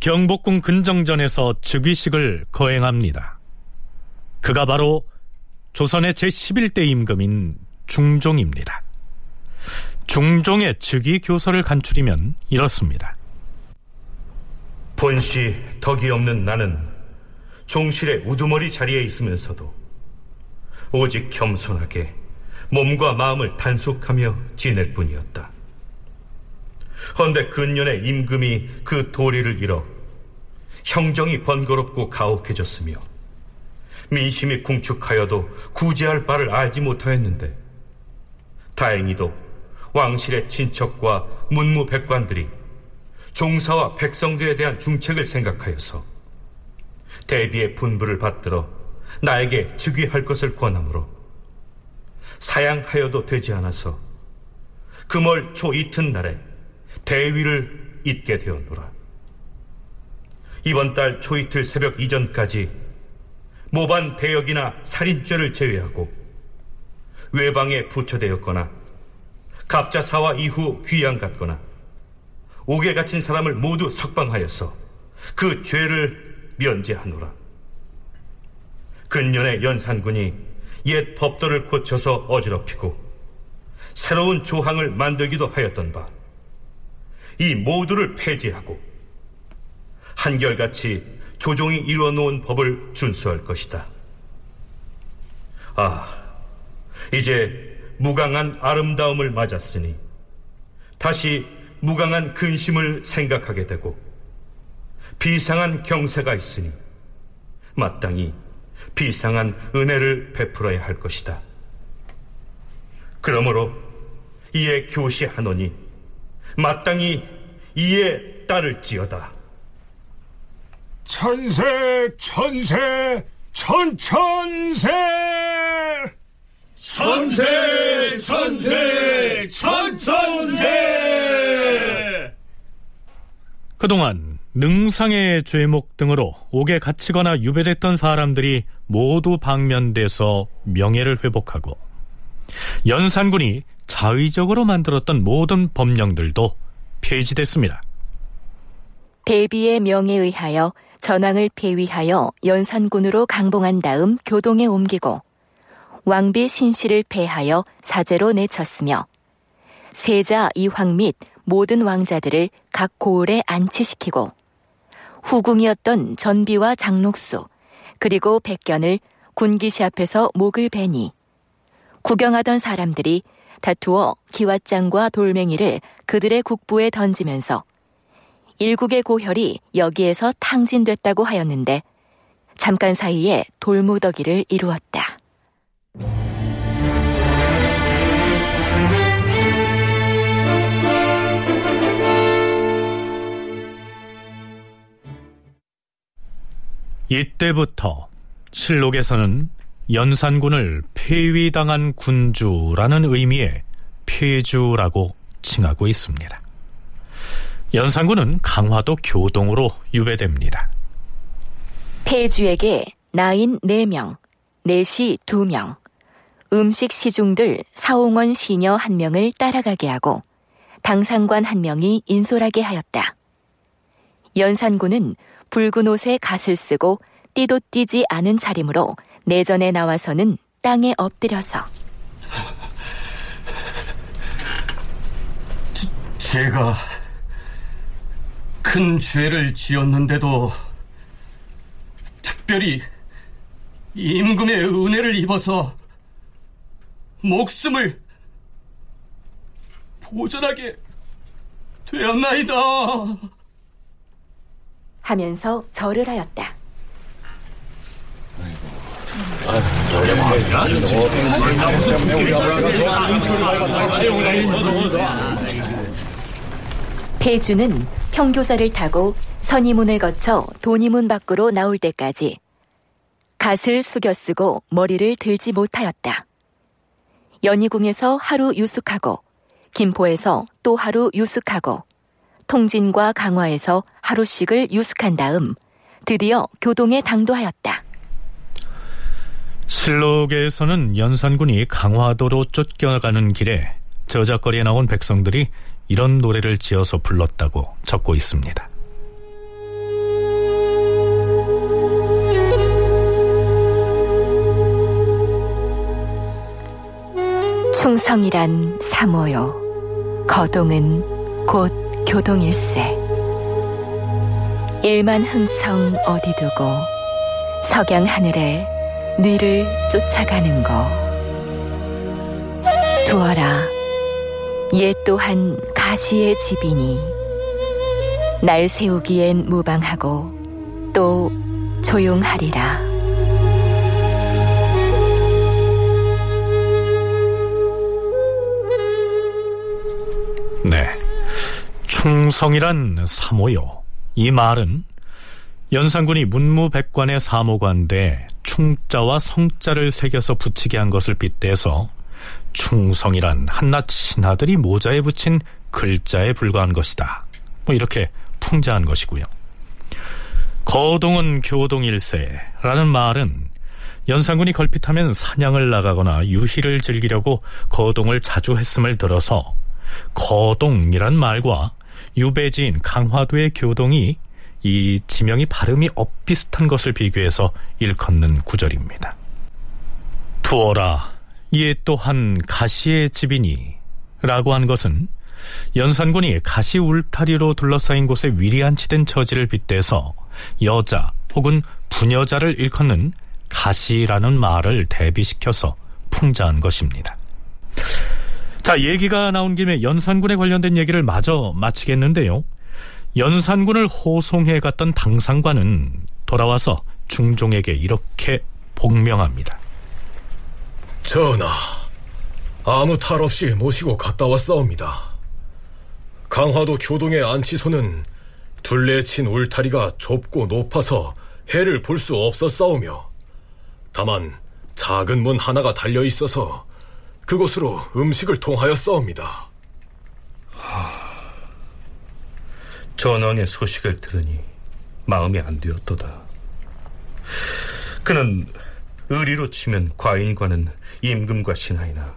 경복궁 근정전에서 즉위식을 거행합니다. 그가 바로 조선의 제11대 임금인 중종입니다. 중종의 즉위 교서를 간추리면 이렇습니다. 본시 덕이 없는 나는 종실의 우두머리 자리에 있으면서도 오직 겸손하게 몸과 마음을 단속하며 지낼 뿐이었다. 헌데 근년에 임금이 그 도리를 잃어 형정이 번거롭고 가혹해졌으며 민심이 궁축하여도 구제할 바를 알지 못하였는데 다행히도 왕실의 친척과 문무백관들이 종사와 백성들에 대한 중책을 생각하여서 대비의 분부를 받들어 나에게 즉위할 것을 권하므로 사양하여도 되지 않아서 금월 초 이튿날에 대위를 잇게 되었노라. 이번 달 초이틀 새벽 이전까지 모반 대역이나 살인죄를 제외하고 외방에 부처되었거나 갑자사와 이후 귀양 갔거나 옥에 갇힌 사람을 모두 석방하여서 그 죄를 면제하노라. 근년에 연산군이 옛 법도를 고쳐서 어지럽히고 새로운 조항을 만들기도 하였던 바, 이 모두를 폐지하고 한결같이 조종이 이루어 놓은 법을 준수할 것이다. 아, 이제 무강한 아름다움을 맞았으니 다시 무강한 근심을 생각하게 되고 비상한 경세가 있으니 마땅히 비상한 은혜를 베풀어야 할 것이다. 그러므로 이에 교시하노니 마땅히 이에 따를지어다. 천세 천세 천천세 천세 천세 천천세 그동안 능상의 죄목 등으로 옥에 갇히거나 유배됐던 사람들이 모두 방면돼서 명예를 회복하고 연산군이 자의적으로 만들었던 모든 법령들도 폐지됐습니다. 대비의 명에 의하여 전왕을 폐위하여 연산군으로 강봉한 다음 교동에 옮기고 왕비 신씨를 폐하여 사제로 내쳤으며 세자 이황 및 모든 왕자들을 각 고을에 안치시키고 후궁이었던 전비와 장록수 그리고 백견을 군기시 앞에서 목을 베니 구경하던 사람들이 다투어 기왓장과 돌멩이를 그들의 국부에 던지면서 일국의 고혈이 여기에서 탕진됐다고 하였는데 잠깐 사이에 돌무더기를 이루었다. 이때부터 실록에서는 연산군을 폐위당한 군주라는 의미의 폐주라고 칭하고 있습니다. 연산군은 강화도 교동으로 유배됩니다. 폐주에게 나인 4명, 내시 2명, 음식 시중들 사홍원 시녀 1명을 따라가게 하고 당상관 1명이 인솔하게 하였다. 연산군은 붉은 옷에 갓을 쓰고 띠도 띠지 않은 차림으로 내전에 나와서는 땅에 엎드려서 제가 큰 죄를 지었는데도 특별히 임금의 은혜를 입어서 목숨을 보전하게 되었나이다. 하면서 절을 하였다. 폐주는 평교사를 타고 선의문을 거쳐 돈이문 밖으로 나올 때까지 갓을 숙여 쓰고 머리를 들지 못하였다. 연희궁에서 하루 유숙하고 김포에서 또 하루 유숙하고 통진과 강화에서 하루씩을 유숙한 다음 드디어 교동에 당도하였다. 실록에서는 연산군이 강화도로 쫓겨가는 길에 저작거리에 나온 백성들이 이런 노래를 지어서 불렀다고 적고 있습니다. 충성이란 사모요. 거동은 곧 교동일세. 일만 흥청 어디 두고 석양 하늘에 뉘를 쫓아가는 거. 두어라. 옛 또한 가시의 집이니 날 세우기엔 무방하고 또 조용하리라 네. 충성이란 사모요. 이 말은 연산군이 문무백관의 사모관대 충자와 성자를 새겨서 붙이게 한 것을 빗대서 충성이란 한낱 신하들이 모자에 붙인 글자에 불과한 것이다. 뭐 이렇게 풍자한 것이고요. 거동은 교동 일세라는 말은 연산군이 걸핏하면 사냥을 나가거나 유희를 즐기려고 거동을 자주 했음을 들어서 거동이란 말과 유배지인 강화도의 교동이 이 지명이 발음이 엇비슷한 것을 비교해서 일컫는 구절입니다. 두어라 이에 또한 가시의 집이니 라고 한 것은 연산군이 가시 울타리로 둘러싸인 곳에 위리안치된 처지를 빗대서 여자 혹은 부녀자를 일컫는 가시라는 말을 대비시켜서 풍자한 것입니다. 자, 얘기가 나온 김에 연산군에 관련된 얘기를 마저 마치겠는데요. 연산군을 호송해 갔던 당상관은 돌아와서 중종에게 이렇게 복명합니다. 전하, 아무 탈 없이 모시고 갔다 왔사옵니다. 강화도 교동의 안치소는 둘레 친 울타리가 좁고 높아서 해를 볼 수 없었사오며 다만 작은 문 하나가 달려 있어서 그곳으로 음식을 통하였사옵니다. 전왕의 소식을 들으니 마음이 안 되었도다. 그는 의리로 치면 과인과는 임금과 신하이나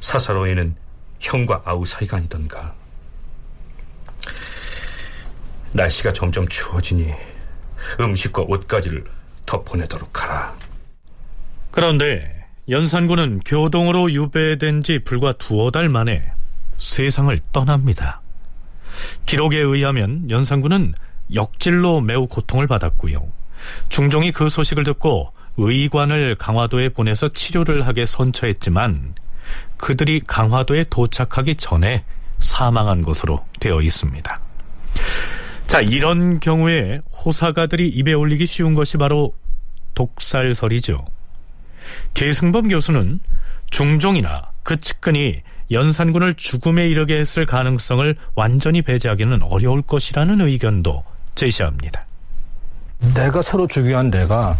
사사로에는 형과 아우 사이가 아니던가. 날씨가 점점 추워지니 음식과 옷가지를 덮어내도록 하라. 그런데 연산군은 교동으로 유배된 지 불과 두어 달 만에 세상을 떠납니다. 기록에 의하면 연산군은 역질로 매우 고통을 받았고요. 중종이 그 소식을 듣고 의관을 강화도에 보내서 치료를 하게 선처했지만 그들이 강화도에 도착하기 전에 사망한 것으로 되어 있습니다. 자, 이런 경우에 호사가들이 입에 올리기 쉬운 것이 바로 독살설이죠. 계승범 교수는 중종이나 그 측근이 연산군을 죽음에 이르게 했을 가능성을 완전히 배제하기는 어려울 것이라는 의견도 제시합니다. 내가 새로 즉위한 내가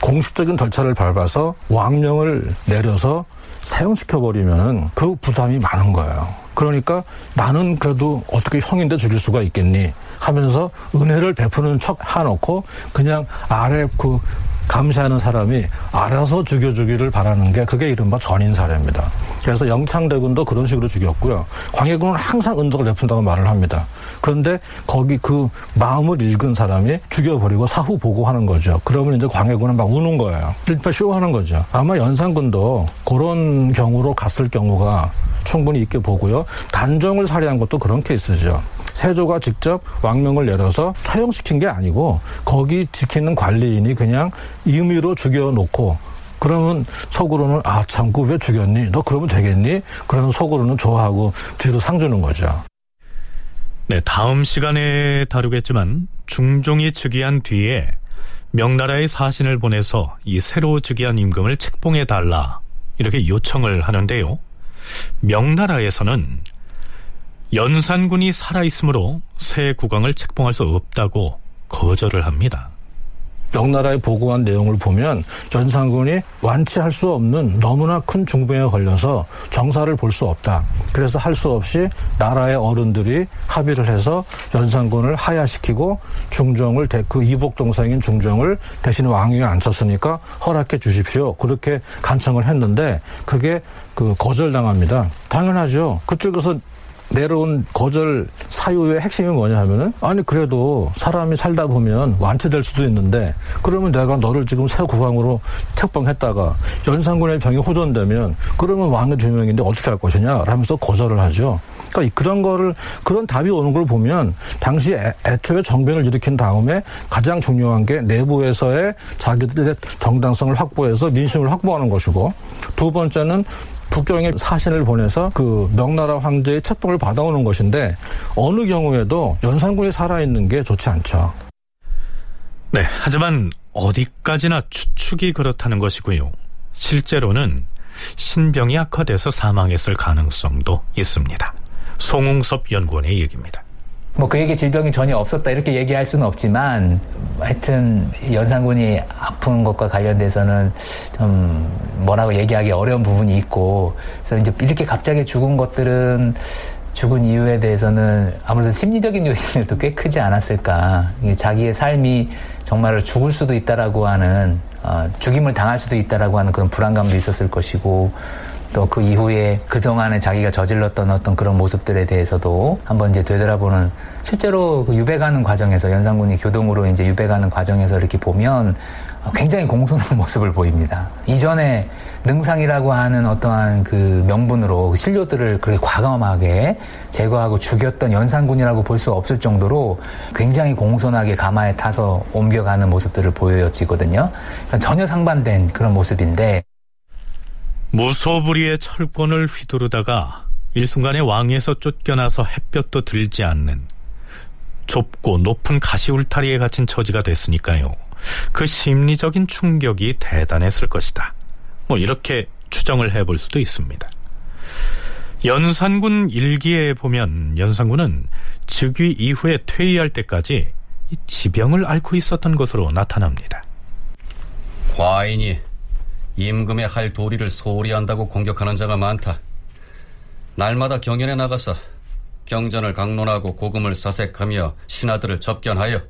공식적인 절차를 밟아서 왕명을 내려서 사용시켜버리면 그 부담이 많은 거예요. 그러니까 나는 그래도 어떻게 형인데 죽일 수가 있겠니 하면서 은혜를 베푸는 척 해놓고 그냥 아래 그 감시하는 사람이 알아서 죽여주기를 바라는 게 그게 이른바 전인사례입니다. 그래서 영창대군도 그런 식으로 죽였고요. 광해군은 항상 은덕을 베푼다고 말을 합니다. 그런데 거기 그 마음을 읽은 사람이 죽여버리고 사후 보고하는 거죠. 그러면 이제 광해군은 막 우는 거예요. 일파 쇼하는 거죠. 아마 연산군도 그런 경우로 갔을 경우가 충분히 있게 보고요. 단정을 살해한 것도 그런 케이스죠. 세조가 직접 왕명을 내려서 처형시킨 게 아니고 거기 지키는 관리인이 그냥 임의로 죽여놓고 그러면 속으로는 아 참고 왜 죽였니? 너 그러면 되겠니? 그러면 속으로는 좋아하고 뒤로 상 주는 거죠. 네, 다음 시간에 다루겠지만 중종이 즉위한 뒤에 명나라의 사신을 보내서 이 새로 즉위한 임금을 책봉해 달라 이렇게 요청을 하는데요. 명나라에서는 연산군이 살아있으므로 새 국왕을 책봉할 수 없다고 거절을 합니다. 명나라에 보고한 내용을 보면 연산군이 완치할 수 없는 너무나 큰 중병에 걸려서 정사를 볼 수 없다. 그래서 할 수 없이 나라의 어른들이 합의를 해서 연산군을 하야시키고 중종을 그 이복 동생인 중종을 대신 왕위에 앉혔으니까 허락해 주십시오. 그렇게 간청을 했는데 그게 그 거절당합니다. 당연하죠. 그쪽에서 내려온 거절 사유의 핵심이 뭐냐 하면은 아니 그래도 사람이 살다 보면 완치될 수도 있는데 그러면 내가 너를 지금 새 국왕으로 책봉했다가 연산군의 병이 호전되면 그러면 왕의 두 명인데 어떻게 할 것이냐 하면서 거절을 하죠. 그러니까 그런 거를 그런 답이 오는 걸 보면 당시 애, 애초에 정변을 일으킨 다음에 가장 중요한 게 내부에서의 자기들의 정당성을 확보해서 민심을 확보하는 것이고 두 번째는 북경에 사신을 보내서 그 명나라 황제의 책봉을 받아오는 것인데 어느 경우에도 연산군이 살아있는 게 좋지 않죠. 네, 하지만 어디까지나 추측이 그렇다는 것이고요. 실제로는 신병이 악화돼서 사망했을 가능성도 있습니다. 송웅섭 연구원의 얘기입니다. 뭐 그에게 질병이 전혀 없었다 이렇게 얘기할 수는 없지만 하여튼 연산군이 아픈 것과 관련돼서는 좀 뭐라고 얘기하기 어려운 부분이 있고 그래서 이제 이렇게 갑자기 죽은 것들은 죽은 이유에 대해서는 아무래도 심리적인 요인들도 꽤 크지 않았을까. 자기의 삶이 정말로 죽을 수도 있다라고 하는 어, 죽임을 당할 수도 있다라고 하는 그런 불안감도 있었을 것이고 또 그 이후에 그동안에 자기가 저질렀던 어떤 그런 모습들에 대해서도 한번 이제 되돌아보는 실제로 그 유배가는 과정에서 연산군이 교동으로 이제 유배가는 과정에서 이렇게 보면 굉장히 공손한 모습을 보입니다. 이전에 능상이라고 하는 어떠한 그 명분으로 신료들을 그렇게 과감하게 제거하고 죽였던 연산군이라고 볼 수 없을 정도로 굉장히 공손하게 가마에 타서 옮겨가는 모습들을 보여지거든요. 그러니까 전혀 상반된 그런 모습인데 무소불위의 철권을 휘두르다가 일순간에 왕에서 쫓겨나서 햇볕도 들지 않는 좁고 높은 가시 울타리에 갇힌 처지가 됐으니까요. 그 심리적인 충격이 대단했을 것이다. 뭐 이렇게 추정을 해볼 수도 있습니다. 연산군 일기에 보면 연산군은 즉위 이후에 퇴위할 때까지 지병을 앓고 있었던 것으로 나타납니다. 과인이 임금의 할 도리를 소홀히 한다고 공격하는 자가 많다. 날마다 경연에 나가서 경전을 강론하고 고금을 사색하며 신하들을 접견하여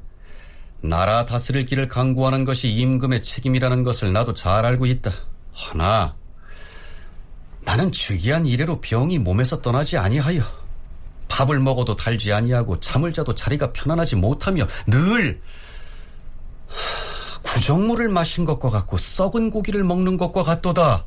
나라 다스릴 길을 강구하는 것이 임금의 책임이라는 것을 나도 잘 알고 있다. 하나 나는 즉위한 이래로 병이 몸에서 떠나지 아니하여 밥을 먹어도 달지 아니하고 잠을 자도 자리가 편안하지 못하며 늘 구정물을 마신 것과 같고 썩은 고기를 먹는 것과 같도다.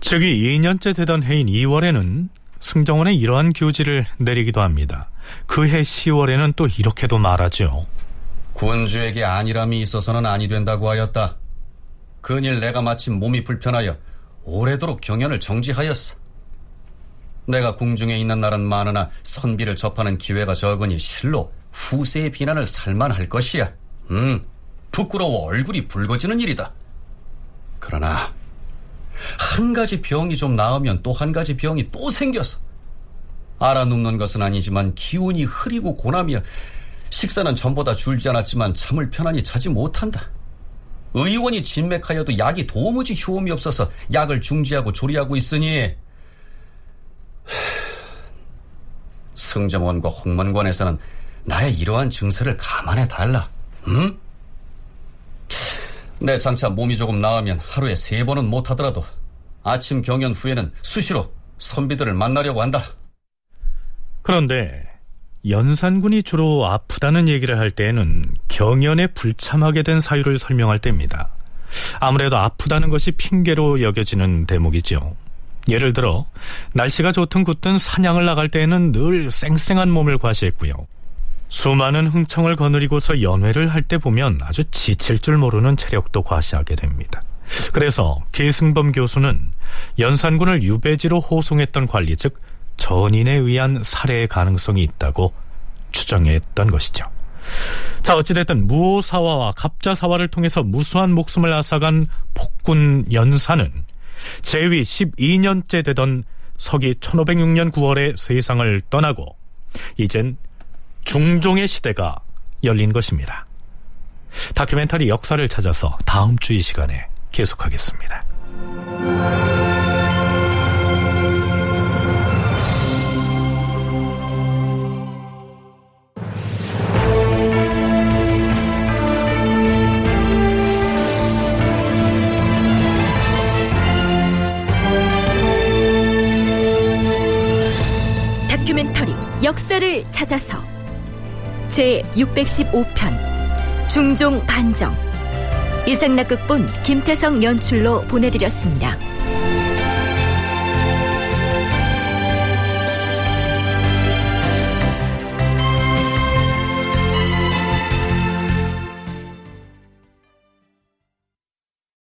즉위 2년째 되던 해인 2월에는 승정원에 이러한 교지를 내리기도 합니다. 그 해 10월에는 또 이렇게도 말하죠. 군주에게 안일함이 있어서는 아니 된다고 하였다. 그일 내가 마침 몸이 불편하여 오래도록 경연을 정지하였어. 내가 궁중에 있는 날은 많으나 선비를 접하는 기회가 적으니 실로 후세의 비난을 살만할 것이야. 음, 부끄러워 얼굴이 붉어지는 일이다. 그러나 한 가지 병이 좀 나으면 또 한 가지 병이 또 생겨서 알아눕는 것은 아니지만 기운이 흐리고 고나며 식사는 전보다 줄지 않았지만 잠을 편안히 자지 못한다. 의원이 진맥하여도 약이 도무지 효험이 없어서 약을 중지하고 조리하고 있으니 승정원과 홍문관에서는 나의 이러한 증세를 감안해 달라. 응? 내 장차 몸이 조금 나으면 하루에 세 번은 못하더라도 아침 경연 후에는 수시로 선비들을 만나려고 한다. 그런데 연산군이 주로 아프다는 얘기를 할 때에는 경연에 불참하게 된 사유를 설명할 때입니다. 아무래도 아프다는 것이 핑계로 여겨지는 대목이죠. 예를 들어 날씨가 좋든 굳든 사냥을 나갈 때에는 늘 쌩쌩한 몸을 과시했고요. 수많은 흥청을 거느리고서 연회를 할 때 보면 아주 지칠 줄 모르는 체력도 과시하게 됩니다. 그래서 계승범 교수는 연산군을 유배지로 호송했던 관리 즉 전인에 의한 살해의 가능성이 있다고 추정했던 것이죠. 자, 어찌됐든 무오사화와 갑자사화를 통해서 무수한 목숨을 앗아간 폭군 연산은 재위 12년째 되던 서기 1506년 9월에 세상을 떠나고 이젠 중종의 시대가 열린 것입니다. 다큐멘터리 역사를 찾아서 다음 주 이 시간에 계속하겠습니다. 다큐멘터리 역사를 찾아서 제 615편 중종 반정 이상락극본 김태성 연출로 보내드렸습니다.